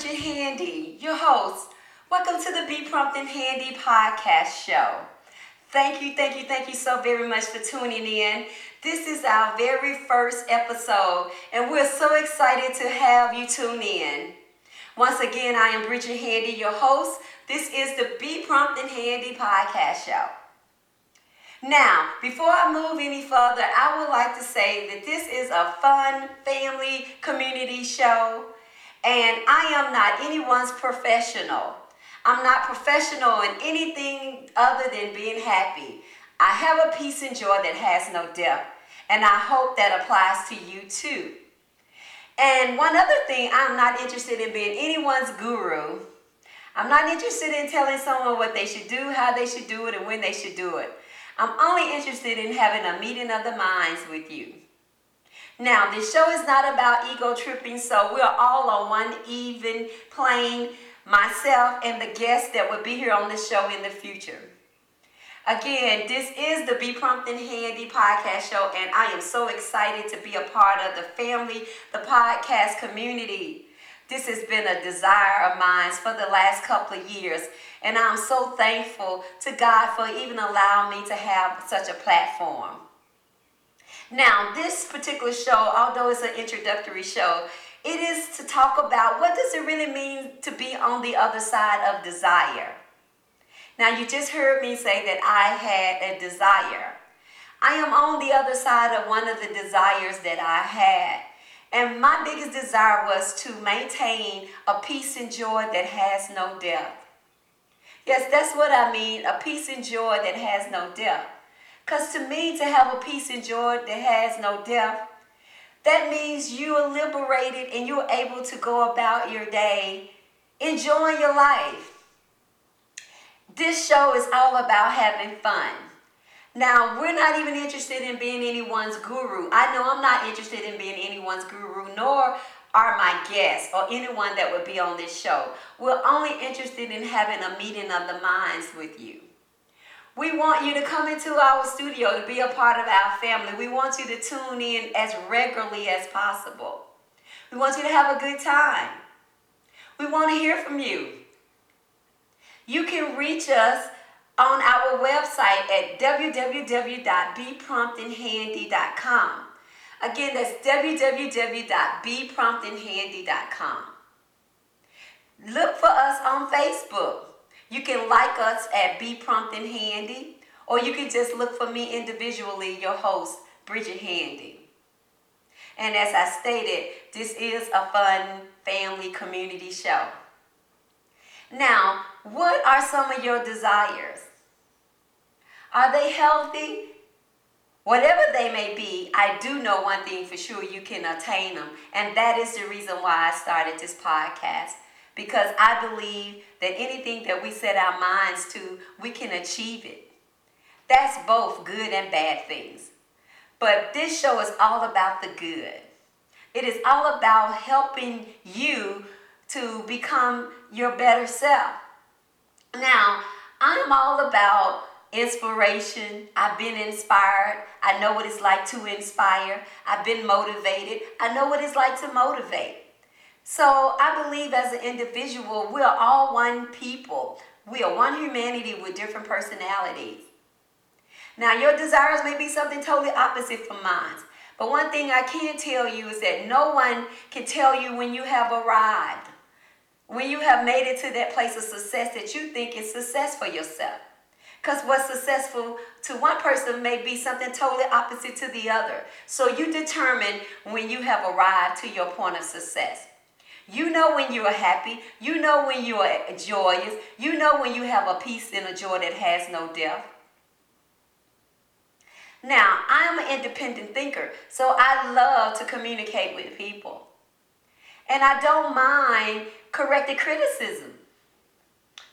Bridget Handy, your host. Welcome to the Be Prompt and Handy podcast show. Thank you, thank you, thank you so very much for tuning in. This is our very first episode, and we're so excited to have you tune in. Once again, I am Bridget Handy, your host. This is the Be Prompt and Handy podcast show. Now, before I move any further, I would like to say that this is a fun family community show, and I am not anyone's professional. I'm not professional in anything other than being happy. I have a peace and joy that has no depth, and I hope that applies to you too. And one other thing, I'm not interested in being anyone's guru. I'm not interested in telling someone what they should do, how they should do it, and when they should do it. I'm only interested in having a meeting of the minds with you. Now, this show is not about ego tripping, so we're all on one even plane, myself and the guests that will be here on the show in the future. Again, this is the Be Prompt and Handy podcast show, and I am so excited to be a part of the family, the podcast community. This has been a desire of mine for the last couple of years, and I'm so thankful to God for even allowing me to have such a platform. Now, this particular show, although it's an introductory show, it is to talk about what does it really mean to be on the other side of desire. Now, you just heard me say that I had a desire. I am on the other side of one of the desires that I had. And my biggest desire was to maintain a peace and joy that has no depth. Yes, that's what I mean a peace and joy that has no depth. Because to me, to have a peace and joy that has no death, that means you are liberated and you're able to go about your day enjoying your life. This show is all about having fun. Now, we're not even interested in being anyone's guru. I know I'm not interested in being anyone's guru, nor are my guests or anyone that would be on this show. We're only interested in having a meeting of the minds with you. We want you to come into our studio to be a part of our family. We want you to tune in as regularly as possible. We want you to have a good time. We want to hear from you. You can reach us on our website at www.bepromptandhandy.com. Again, that's www.bepromptandhandy.com. Look for us on Facebook. You can like us at Be Prompt and Handy, or you can just look for me individually, your host, Bridget Handy. And as I stated, this is a fun family community show. Now, what are some of your desires? Are they healthy? Whatever they may be, I do know one thing for sure you can attain them. And that is the reason why I started this podcast. Because I believe that anything that we set our minds to, we can achieve it. That's both good and bad things. But this show is all about the good. It is all about helping you to become your better self. Now, I'm all about inspiration. I've been inspired. I know what it's like to inspire. I've been motivated. I know what it's like to motivate. So I believe as an individual, we're all one people. We are one humanity with different personalities. Now, your desires may be something totally opposite from mine. But one thing I can tell you is that no one can tell you when you have arrived, when you have made it to that place of success that you think is success for yourself. Because what's successful to one person may be something totally opposite to the other. So you determine when you have arrived to your point of success. You know when you are happy. You know when you are joyous. You know when you have a peace and a joy that has no death. Now, I'm an independent thinker, so I love to communicate with people. And I don't mind corrected criticism.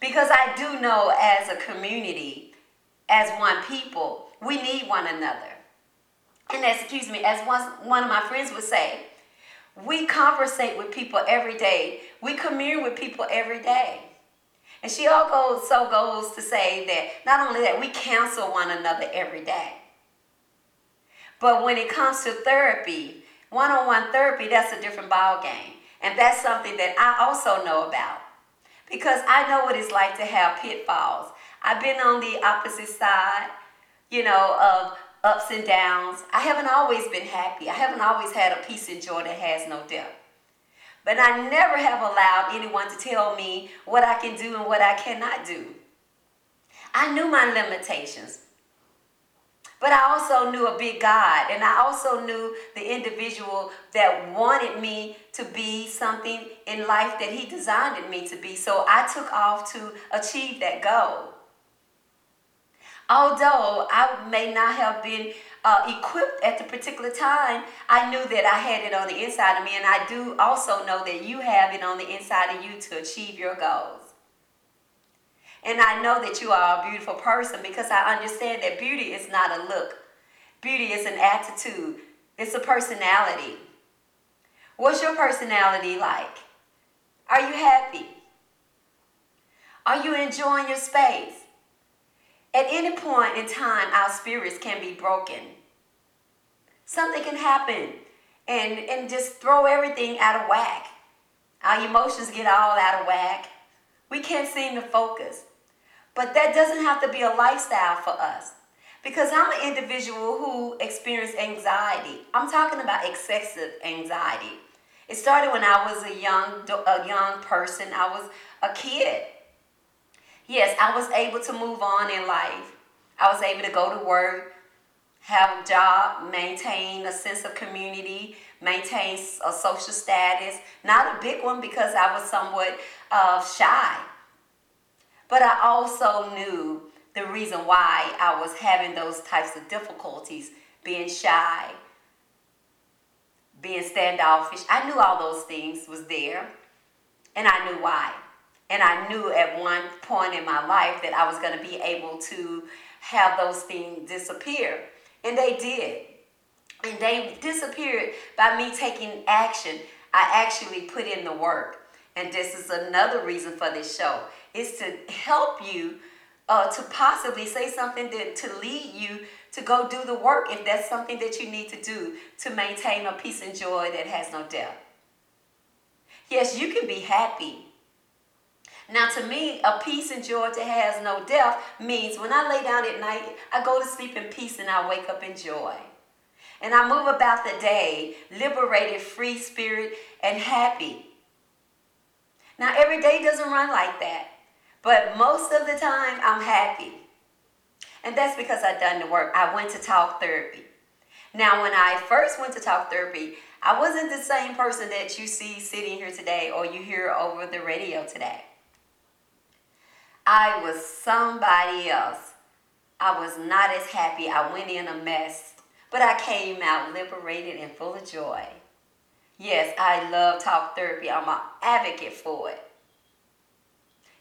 Because I do know as a community, as one people, we need one another. And excuse me, as one, one of my friends would say, we conversate with people every day. We commune with people every day. And she also so goes to say that not only that, we counsel one another every day. But when it comes to therapy, one-on-one therapy, that's a different ball game. And that's something that I also know about because I know what it's like to have pitfalls. I've been on the opposite side, you know, of ups and downs. I haven't always been happy. I haven't always had a peace and joy that has no depth. But I never have allowed anyone to tell me what I can do and what I cannot do. I knew my limitations. But I also knew a big God, and I also knew the individual that wanted me to be something in life that He designed me to be. So I took off to achieve that goal. Although I may not have been uh, equipped at the particular time, I knew that I had it on the inside of me, and I do also know that you have it on the inside of you to achieve your goals. And I know that you are a beautiful person because I understand that beauty is not a look. Beauty is an attitude. It's a personality. What's your personality like? Are you happy? Are you enjoying your space? At any point in time, our spirits can be broken. Something can happen and, and just throw everything out of whack. Our emotions get all out of whack. We can't seem to focus. But that doesn't have to be a lifestyle for us. Because I'm an individual who experienced anxiety. I'm talking about excessive anxiety. It started when I was a young, a young person. I was a kid. Yes, I was able to move on in life. I was able to go to work, have a job, maintain a sense of community, maintain a social status. Not a big one because I was somewhat uh, shy. But I also knew the reason why I was having those types of difficulties, being shy, being standoffish. I knew all those things was there, and I knew why. And I knew at one point in my life that I was going to be able to have those things disappear. And they did. And they disappeared by me taking action. I actually put in the work. And this is another reason for this show is to help you uh, to possibly say something that, to lead you to go do the work if that's something that you need to do to maintain a peace and joy that has no depth. Yes, you can be happy. Now, to me, a peace joy that has no depth means when I lay down at night, I go to sleep in peace and I wake up in joy. And I move about the day liberated, free spirit, and happy. Now, every day doesn't run like that. But most of the time, I'm happy. And that's because I've done the work. I went to talk therapy. Now, when I first went to talk therapy, I wasn't the same person that you see sitting here today or you hear over the radio today. I was somebody else. I was not as happy. I went in a mess, but I came out liberated and full of joy. Yes, I love talk therapy. I'm an advocate for it.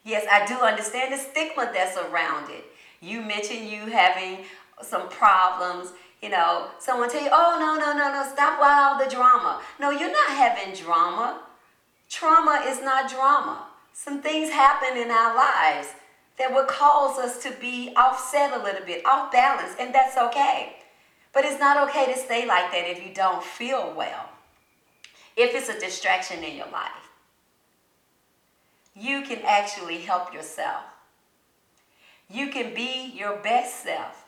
Yes, I do understand the stigma that's around it. You mentioned you having some problems. You know, someone tell you, oh, no, no, no, no, stop all the drama. No, you're not having drama. Trauma is not drama. Some things happen in our lives that would cause us to be offset a little bit, off balance, and that's okay. But it's not okay to stay like that if you don't feel well, if it's a distraction in your life you can actually help yourself. You can be your best self.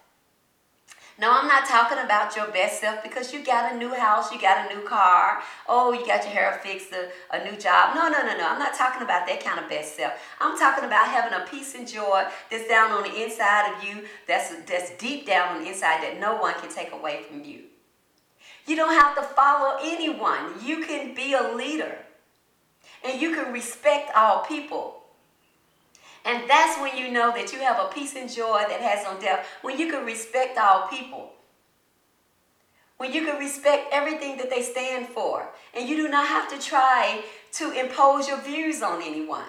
Now, I'm not talking about your best self because you got a new house, you got a new car, oh, you got your hair fixed, a, a new job. No, no, no, no. I'm not talking about that kind of best self. I'm talking about having a peace and joy that's down on the inside of you, that's, that's deep down on the inside that no one can take away from you. You don't have to follow anyone, you can be a leader and you can respect all people. And that's when you know that you have a peace and joy that has no depth. When you can respect all people. When you can respect everything that they stand for. And you do not have to try to impose your views on anyone.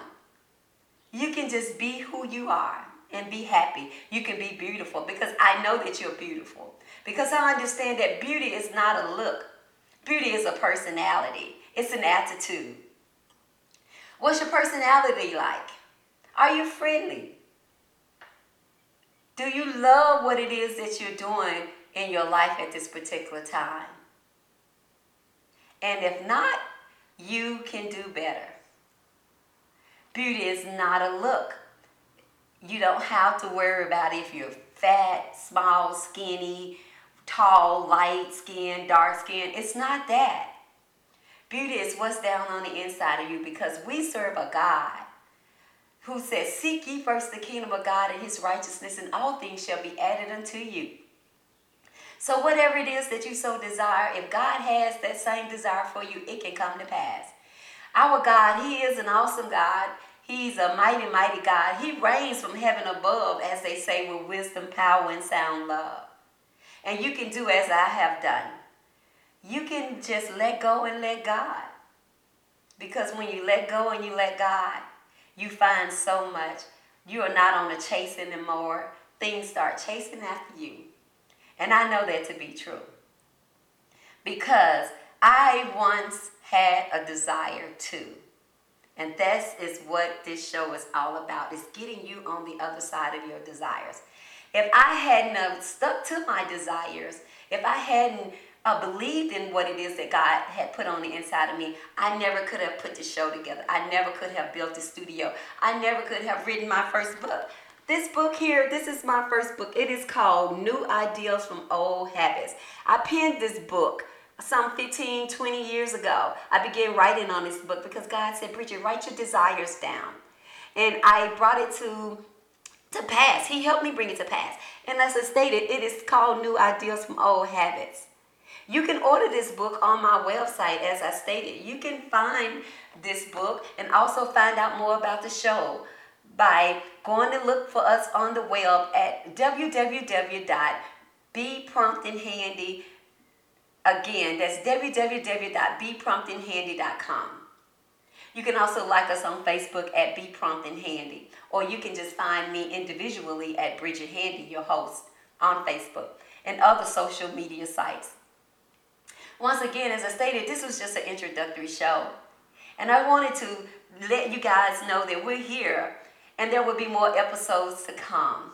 You can just be who you are and be happy. You can be beautiful because I know that you're beautiful. Because I understand that beauty is not a look, beauty is a personality, it's an attitude. What's your personality like? Are you friendly? Do you love what it is that you're doing in your life at this particular time? And if not, you can do better. Beauty is not a look. You don't have to worry about if you're fat, small, skinny, tall, light skin, dark skin. It's not that. Beauty is what's down on the inside of you because we serve a God who says, Seek ye first the kingdom of God and his righteousness, and all things shall be added unto you. So, whatever it is that you so desire, if God has that same desire for you, it can come to pass. Our God, He is an awesome God. He's a mighty, mighty God. He reigns from heaven above, as they say, with wisdom, power, and sound love. And you can do as I have done. You can just let go and let God. Because when you let go and you let God, you find so much. You are not on a chase anymore. Things start chasing after you. And I know that to be true. Because I once had a desire too. And this is what this show is all about. It's getting you on the other side of your desires. If I hadn't stuck to my desires, if I hadn't uh, believed in what it is that God had put on the inside of me, I never could have put the show together. I never could have built a studio. I never could have written my first book. This book here, this is my first book. It is called New Ideals from Old Habits. I penned this book some 15, 20 years ago. I began writing on this book because God said, Bridget, write your desires down. And I brought it to to pass. He helped me bring it to pass. And as I stated, it is called New Ideals from Old Habits. You can order this book on my website, as I stated. You can find this book and also find out more about the show by going to look for us on the web at www.bepromptandhandy. Again, that's www.bepromptandhandy.com. You can also like us on Facebook at Be Prompt and Handy, or you can just find me individually at Bridget Handy, your host, on Facebook and other social media sites. Once again, as I stated, this was just an introductory show. And I wanted to let you guys know that we're here and there will be more episodes to come.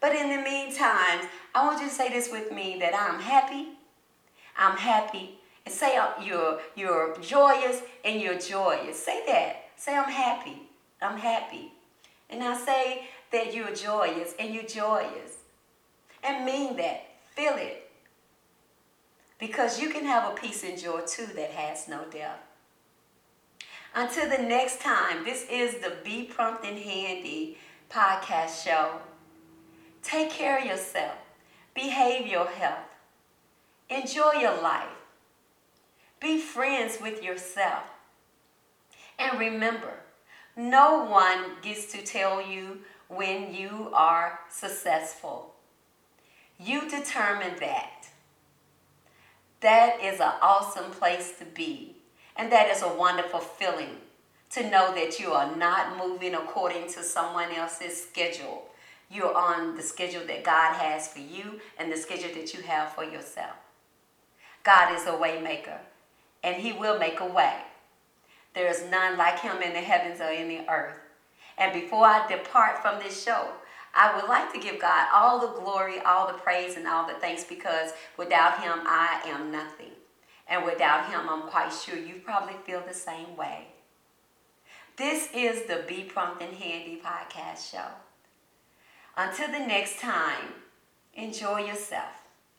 But in the meantime, I want you to say this with me that I'm happy. I'm happy. And say uh, you're, you're joyous and you're joyous. Say that. Say I'm happy. I'm happy. And now say that you're joyous and you're joyous. And mean that. Feel it. Because you can have a peace and joy too that has no depth. Until the next time, this is the Be Prompt and Handy podcast show. Take care of yourself. Behave your health. Enjoy your life. Be friends with yourself. And remember, no one gets to tell you when you are successful. You determine that. That is an awesome place to be. And that is a wonderful feeling to know that you are not moving according to someone else's schedule. You're on the schedule that God has for you and the schedule that you have for yourself. God is a waymaker, and He will make a way. There is none like Him in the heavens or in the earth. And before I depart from this show, I would like to give God all the glory, all the praise, and all the thanks because without Him, I am nothing. And without him, I'm quite sure you probably feel the same way. This is the Be Prompt and Handy podcast show. Until the next time, enjoy yourself.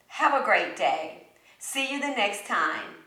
Have a great day. See you the next time.